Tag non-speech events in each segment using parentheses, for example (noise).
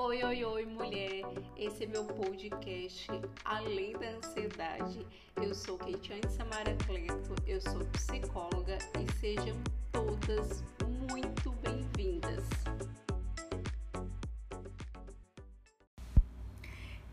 Oi, oi, oi, mulher! Esse é meu podcast Além da Ansiedade. Eu sou Keitiane Samara Cleto, eu sou psicóloga e sejam todas muito bem-vindas.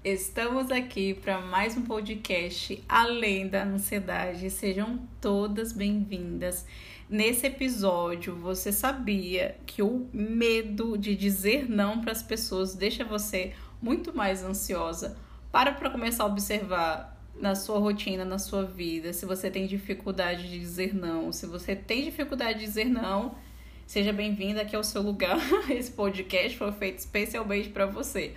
Estamos aqui para mais um podcast Além da Ansiedade. Sejam todas bem-vindas. Nesse episódio, você sabia que o medo de dizer não para as pessoas deixa você muito mais ansiosa? Para para começar a observar na sua rotina, na sua vida, se você tem dificuldade de dizer não. Se você tem dificuldade de dizer não, seja bem-vinda aqui ao seu lugar. (laughs) Esse podcast foi feito especialmente para você.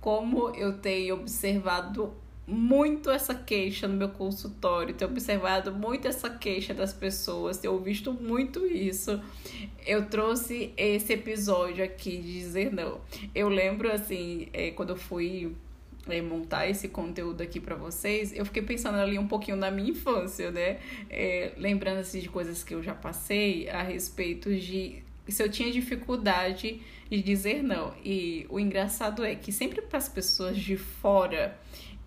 Como eu tenho observado muito essa queixa no meu consultório, tenho observado muito essa queixa das pessoas, tenho visto muito isso. Eu trouxe esse episódio aqui de dizer não. Eu lembro, assim, é, quando eu fui é, montar esse conteúdo aqui para vocês, eu fiquei pensando ali um pouquinho na minha infância, né? É, lembrando assim, de coisas que eu já passei a respeito de se eu tinha dificuldade de dizer não. E o engraçado é que sempre para as pessoas de fora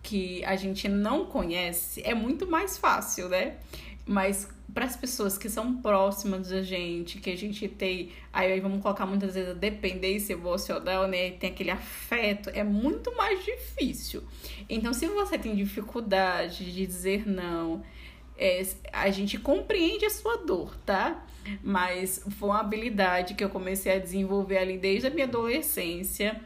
que a gente não conhece, é muito mais fácil, né? Mas para as pessoas que são próximas da gente, que a gente tem, aí vamos colocar muitas vezes a dependência emocional, né? Tem aquele afeto, é muito mais difícil. Então, se você tem dificuldade de dizer não, é, a gente compreende a sua dor, tá? Mas foi uma habilidade que eu comecei a desenvolver ali desde a minha adolescência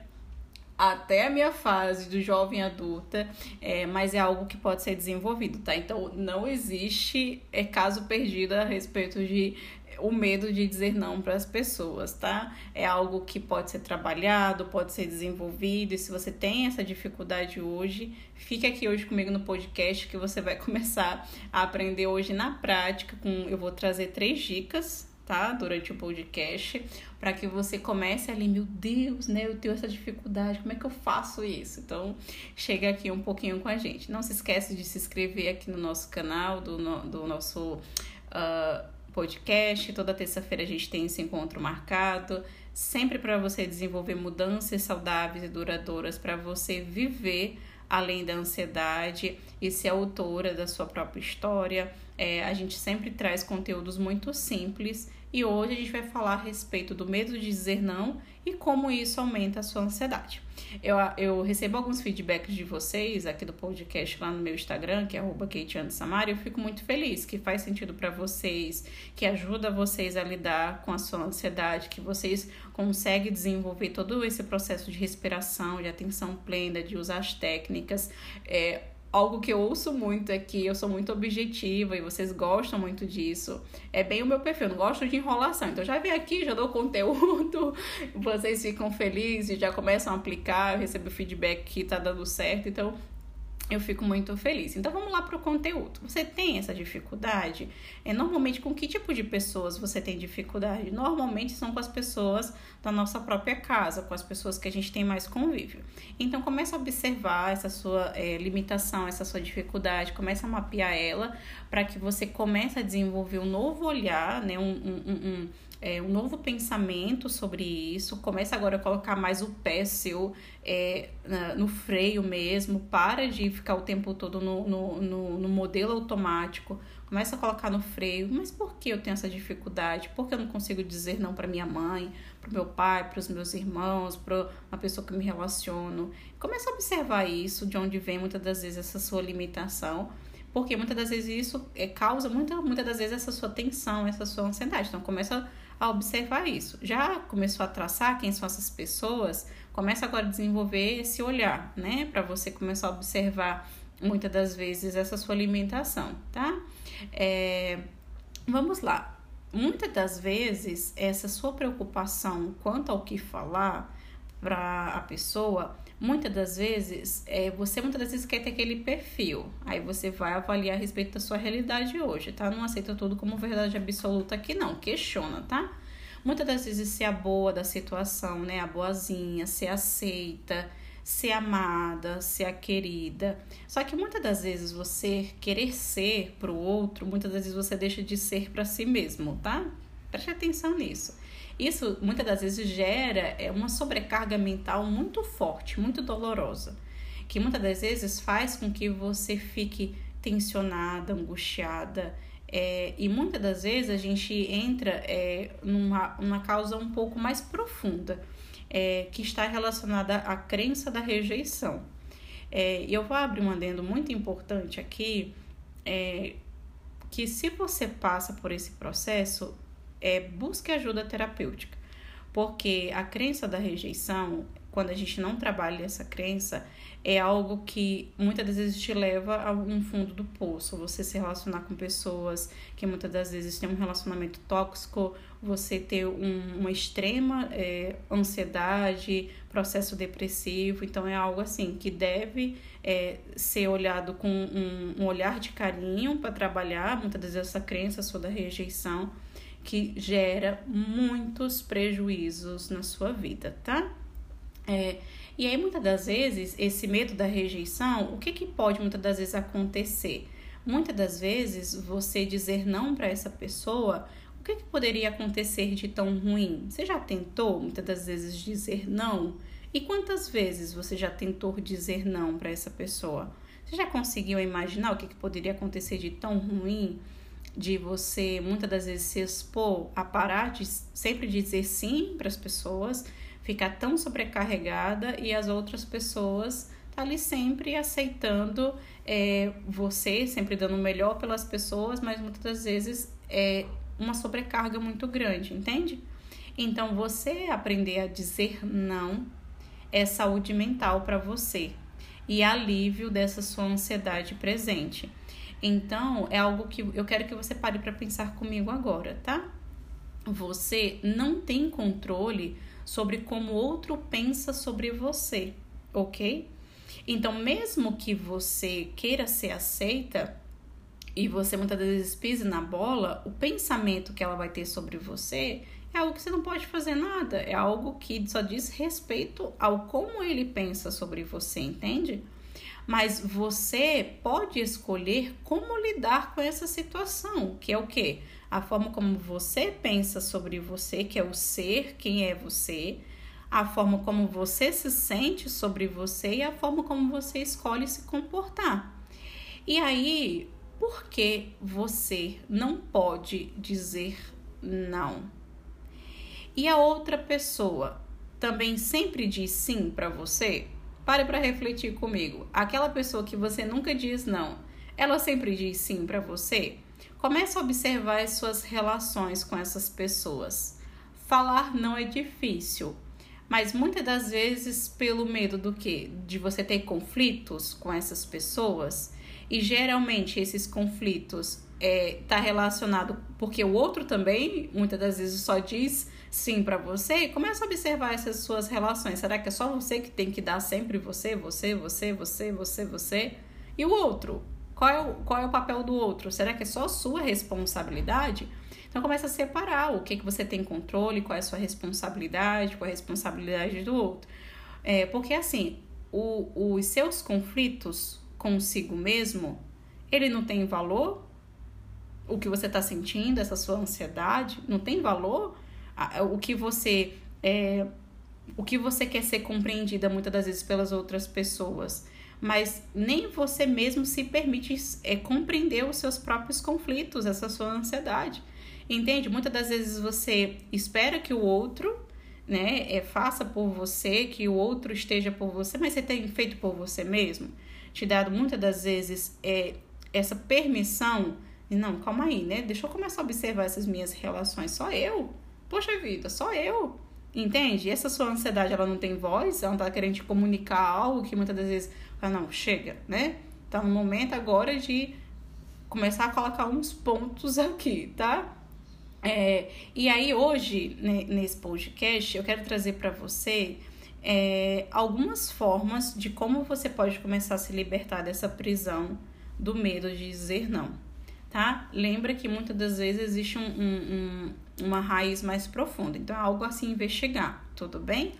até a minha fase do jovem adulta, é, mas é algo que pode ser desenvolvido, tá? Então não existe é, caso perdido a respeito de o medo de dizer não para as pessoas, tá? É algo que pode ser trabalhado, pode ser desenvolvido, e se você tem essa dificuldade hoje, fique aqui hoje comigo no podcast que você vai (laughs) começar a aprender hoje na prática com eu vou trazer três dicas tá? Durante o podcast, para que você comece ali, meu Deus, né? Eu tenho essa dificuldade, como é que eu faço isso? Então, chega aqui um pouquinho com a gente. Não se esquece de se inscrever aqui no nosso canal, do, no, do nosso uh, podcast. Toda terça-feira a gente tem esse encontro marcado, sempre para você desenvolver mudanças saudáveis e duradouras, para você viver além da ansiedade e ser autora da sua própria história. É, a gente sempre traz conteúdos muito simples e hoje a gente vai falar a respeito do medo de dizer não e como isso aumenta a sua ansiedade. Eu, eu recebo alguns feedbacks de vocês aqui do podcast lá no meu Instagram, que é @keitianesamara, e eu fico muito feliz que faz sentido para vocês, que ajuda vocês a lidar com a sua ansiedade, que vocês conseguem desenvolver todo esse processo de respiração, de atenção plena, de usar as técnicas. É, algo que eu ouço muito é que eu sou muito objetiva e vocês gostam muito disso. É bem o meu perfil, eu não gosto de enrolação. Então já vem aqui, já dou conteúdo, (laughs) vocês ficam felizes, já começam a aplicar, eu recebo feedback que tá dando certo. Então eu fico muito feliz. Então vamos lá para o conteúdo. Você tem essa dificuldade? É normalmente com que tipo de pessoas você tem dificuldade? Normalmente são com as pessoas da nossa própria casa, com as pessoas que a gente tem mais convívio. Então começa a observar essa sua é, limitação, essa sua dificuldade, começa a mapear ela para que você comece a desenvolver um novo olhar, né? um, um, um é, um novo pensamento sobre isso. Começa agora a colocar mais o pé seu é, no freio mesmo. Para de ficar o tempo todo no, no, no, no, modelo automático. Começa a colocar no freio. Mas por que eu tenho essa dificuldade? Por que eu não consigo dizer não para minha mãe, para meu pai, para os meus irmãos, para uma pessoa que me relaciono? Começa a observar isso, de onde vem muitas das vezes essa sua limitação porque muitas das vezes isso é, causa muita, muitas das vezes essa sua tensão, essa sua ansiedade. Então começa a observar isso. Já começou a traçar quem são essas pessoas? Começa agora a desenvolver esse olhar, né? Para você começar a observar muitas das vezes essa sua alimentação, tá? É, vamos lá. Muitas das vezes, essa sua preocupação quanto ao que falar para a pessoa Muitas das vezes, é, você muitas das vezes quer ter aquele perfil. Aí você vai avaliar a respeito da sua realidade hoje, tá? Não aceita tudo como verdade absoluta aqui, não. Questiona, tá? Muitas das vezes ser a boa da situação, né? A boazinha, ser aceita, ser amada, ser querida. Só que muitas das vezes você querer ser pro outro, muitas das vezes você deixa de ser para si mesmo, tá? Preste atenção nisso. Isso muitas das vezes gera é, uma sobrecarga mental muito forte, muito dolorosa, que muitas das vezes faz com que você fique tensionada, angustiada, é, e muitas das vezes a gente entra é, numa, numa causa um pouco mais profunda, é, que está relacionada à crença da rejeição. É, e eu vou abrir um adendo muito importante aqui, é, que se você passa por esse processo, é, busque ajuda terapêutica. Porque a crença da rejeição, quando a gente não trabalha essa crença, é algo que muitas das vezes te leva a um fundo do poço. Você se relacionar com pessoas que muitas das vezes têm um relacionamento tóxico, você ter um, uma extrema é, ansiedade, processo depressivo. Então, é algo assim que deve é, ser olhado com um, um olhar de carinho para trabalhar muitas das vezes essa crença sua da rejeição que gera muitos prejuízos na sua vida, tá? É, e aí, muitas das vezes, esse medo da rejeição, o que, que pode muitas das vezes acontecer? Muitas das vezes, você dizer não para essa pessoa, o que, que poderia acontecer de tão ruim? Você já tentou, muitas das vezes, dizer não? E quantas vezes você já tentou dizer não para essa pessoa? Você já conseguiu imaginar o que, que poderia acontecer de tão ruim? De você, muitas das vezes, se expor a parar de sempre dizer sim para as pessoas ficar tão sobrecarregada e as outras pessoas tá ali sempre aceitando é, você, sempre dando o melhor pelas pessoas, mas muitas das vezes é uma sobrecarga muito grande, entende? Então, você aprender a dizer não é saúde mental para você e alívio dessa sua ansiedade presente. Então, é algo que eu quero que você pare para pensar comigo agora, tá? Você não tem controle sobre como outro pensa sobre você, ok? Então, mesmo que você queira ser aceita e você muitas vezes pise na bola, o pensamento que ela vai ter sobre você é algo que você não pode fazer nada, é algo que só diz respeito ao como ele pensa sobre você, entende? Mas você pode escolher como lidar com essa situação, que é o quê? a forma como você pensa sobre você, que é o ser, quem é você, a forma como você se sente sobre você e a forma como você escolhe se comportar. E aí, por que você não pode dizer não? E a outra pessoa também sempre diz sim para você? Pare para refletir comigo. Aquela pessoa que você nunca diz não, ela sempre diz sim para você? Comece a observar as suas relações com essas pessoas. Falar não é difícil, mas muitas das vezes pelo medo do que? De você ter conflitos com essas pessoas. E geralmente esses conflitos é, tá relacionado porque o outro também muitas das vezes só diz sim para você. Começa a observar essas suas relações. Será que é só você que tem que dar sempre você, você, você, você, você, você? E o outro? Qual é, o, qual é o papel do outro? Será que é só sua responsabilidade? Então começa a separar o que, que você tem controle, qual é a sua responsabilidade, qual é a responsabilidade do outro. É, porque assim, o, os seus conflitos consigo mesmo, ele não tem valor? O que você está sentindo, essa sua ansiedade, não tem valor? O que você é, o que você quer ser compreendida muitas das vezes pelas outras pessoas mas nem você mesmo se permite é, compreender os seus próprios conflitos, essa sua ansiedade. Entende? Muitas das vezes você espera que o outro né, é, faça por você, que o outro esteja por você, mas você tem feito por você mesmo? Te dado muitas das vezes é, essa permissão e não, calma aí, né? Deixa eu começar a observar essas minhas relações. Só eu? Poxa vida, só eu. Entende? Essa sua ansiedade, ela não tem voz, ela não tá querendo te comunicar algo que muitas das vezes ah, não, chega, né? Tá no momento agora de começar a colocar uns pontos (laughs) aqui, tá? É, e aí hoje, né, nesse podcast, eu quero trazer para você é, algumas formas de como você pode começar a se libertar dessa prisão do medo de dizer não, tá? Lembra que muitas das vezes existe um, um, um, uma raiz mais profunda, então é algo assim investigar, tudo bem?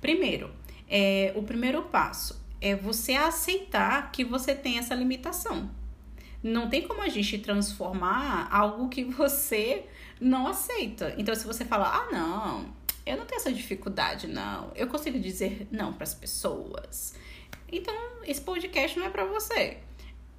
Primeiro, é, o primeiro passo é você aceitar que você tem essa limitação. não tem como a gente transformar algo que você não aceita. Então, se você falar, ah, não, eu não tenho essa dificuldade, não, eu consigo dizer não para as pessoas. Então, esse podcast não é para você.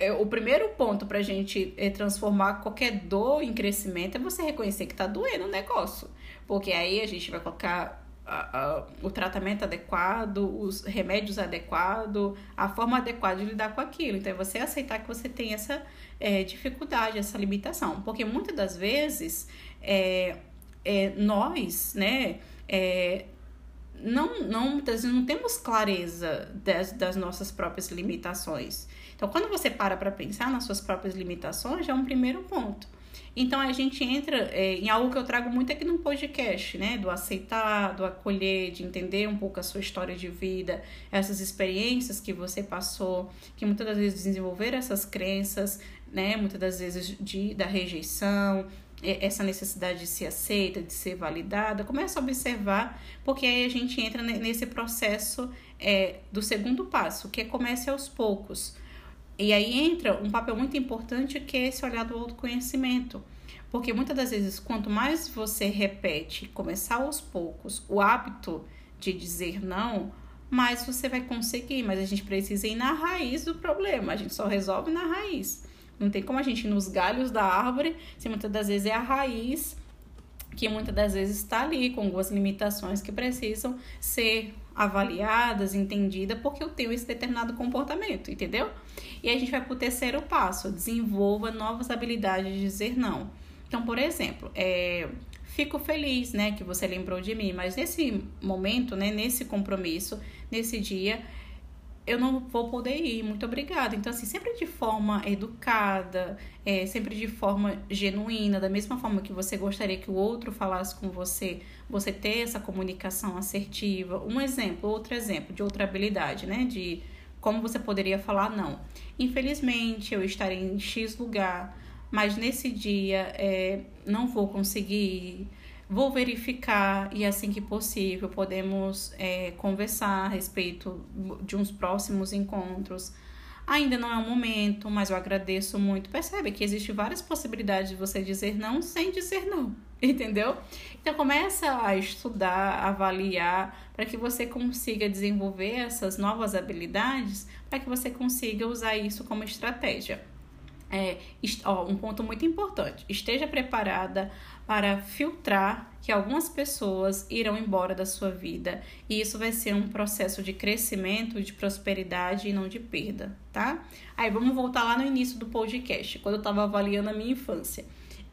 É, o primeiro ponto para a gente é, transformar qualquer dor em crescimento é você reconhecer que está doendo o negócio. Porque aí a gente vai colocar a, a, o tratamento adequado, os remédios adequados, a forma adequada de lidar com aquilo. Então, é você aceitar que você tem essa é, dificuldade, essa limitação. Porque muitas das vezes é, é, nós, né, é, não, não, muitas vezes não temos clareza das, das nossas próprias limitações. Então, quando você para para pensar nas suas próprias limitações, já é um primeiro ponto. Então, a gente entra é, em algo que eu trago muito aqui no podcast, né? Do aceitar, do acolher, de entender um pouco a sua história de vida, essas experiências que você passou, que muitas das vezes desenvolveram essas crenças, né? Muitas das vezes de, da rejeição, essa necessidade de ser aceita, de ser validada, começa a observar, porque aí a gente entra nesse processo é, do segundo passo, que é comece aos poucos. E aí entra um papel muito importante que é esse olhar do autoconhecimento. Porque muitas das vezes, quanto mais você repete, começar aos poucos, o hábito de dizer não, mais você vai conseguir. Mas a gente precisa ir na raiz do problema, a gente só resolve na raiz. Não tem como a gente ir nos galhos da árvore, se muitas das vezes é a raiz que muitas das vezes está ali com algumas limitações que precisam ser avaliadas, entendidas, porque eu tenho esse determinado comportamento, entendeu? E a gente vai para o terceiro passo, desenvolva novas habilidades de dizer não. Então, por exemplo, é, fico feliz, né, que você lembrou de mim, mas nesse momento, né, nesse compromisso, nesse dia, eu não vou poder ir, muito obrigada. Então, assim, sempre de forma educada, é, sempre de forma genuína, da mesma forma que você gostaria que o outro falasse com você, você ter essa comunicação assertiva. Um exemplo, outro exemplo de outra habilidade, né? De como você poderia falar não. Infelizmente, eu estarei em X lugar, mas nesse dia é, não vou conseguir Vou verificar e assim que possível podemos é, conversar a respeito de uns próximos encontros. Ainda não é o momento, mas eu agradeço muito. Percebe que existe várias possibilidades de você dizer não sem dizer não, (laughs) entendeu? Então começa a estudar, avaliar para que você consiga desenvolver essas novas habilidades, para que você consiga usar isso como estratégia. É, ó, um ponto muito importante: esteja preparada para filtrar que algumas pessoas irão embora da sua vida e isso vai ser um processo de crescimento, de prosperidade e não de perda, tá? Aí vamos voltar lá no início do podcast, quando eu estava avaliando a minha infância.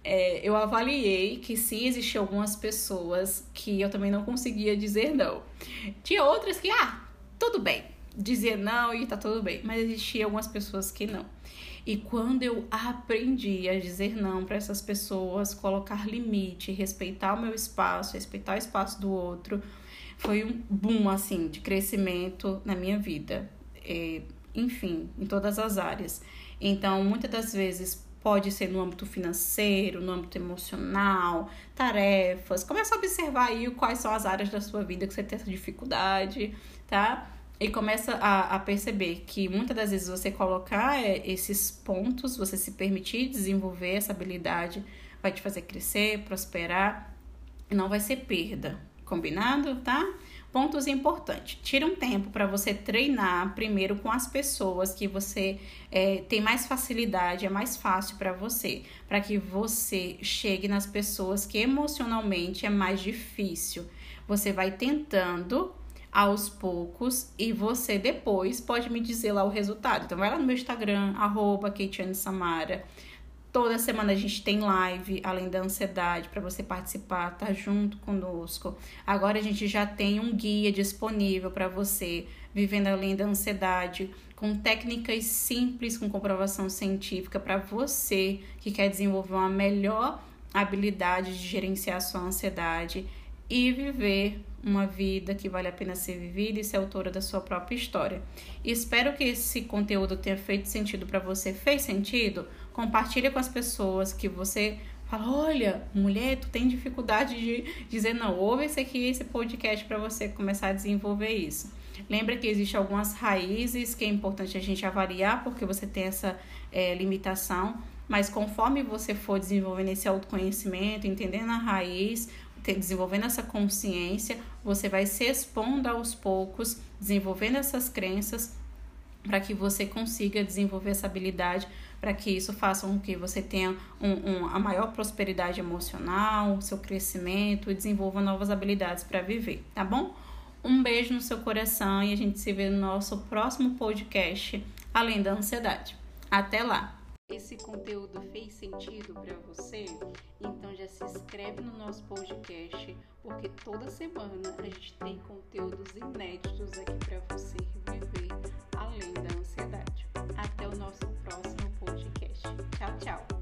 É, eu avaliei que sim existiam algumas pessoas que eu também não conseguia dizer não. Tinha outras que, ah, tudo bem, dizer não e tá tudo bem, mas existiam algumas pessoas que não. E quando eu aprendi a dizer não para essas pessoas, colocar limite, respeitar o meu espaço, respeitar o espaço do outro, foi um boom assim de crescimento na minha vida. Enfim, em todas as áreas. Então, muitas das vezes pode ser no âmbito financeiro, no âmbito emocional, tarefas. Começa a observar aí quais são as áreas da sua vida que você tem essa dificuldade, tá? E começa a, a perceber que muitas das vezes você colocar é, esses pontos, você se permitir desenvolver essa habilidade, vai te fazer crescer, prosperar, e não vai ser perda. Combinado, tá? Pontos importantes. Tira um tempo para você treinar primeiro com as pessoas que você é, tem mais facilidade, é mais fácil para você, para que você chegue nas pessoas que emocionalmente é mais difícil. Você vai tentando aos poucos e você depois pode me dizer lá o resultado. Então vai lá no meu Instagram, arroba Samara. Toda semana a gente tem live, além da ansiedade, para você participar, tá junto conosco. Agora a gente já tem um guia disponível para você, vivendo além da ansiedade, com técnicas simples, com comprovação científica para você que quer desenvolver uma melhor habilidade de gerenciar sua ansiedade e viver uma vida que vale a pena ser vivida e ser autora da sua própria história. espero que esse conteúdo tenha feito sentido para você. Fez sentido? Compartilha com as pessoas que você fala: olha, mulher, tu tem dificuldade de dizer não. Ouve esse aqui, esse podcast para você começar a desenvolver isso. Lembra que existem algumas raízes que é importante a gente avaliar, porque você tem essa é, limitação, mas conforme você for desenvolvendo esse autoconhecimento, entendendo a raiz, desenvolvendo essa consciência, você vai se expondo aos poucos, desenvolvendo essas crenças para que você consiga desenvolver essa habilidade, para que isso faça com que você tenha um, um, a maior prosperidade emocional, seu crescimento e desenvolva novas habilidades para viver, tá bom? Um beijo no seu coração e a gente se vê no nosso próximo podcast Além da Ansiedade. Até lá! Esse conteúdo fez sentido para você? Então já se inscreve no nosso podcast, porque toda semana a gente tem conteúdos inéditos aqui para você viver além da ansiedade. Até o nosso próximo podcast. Tchau, tchau.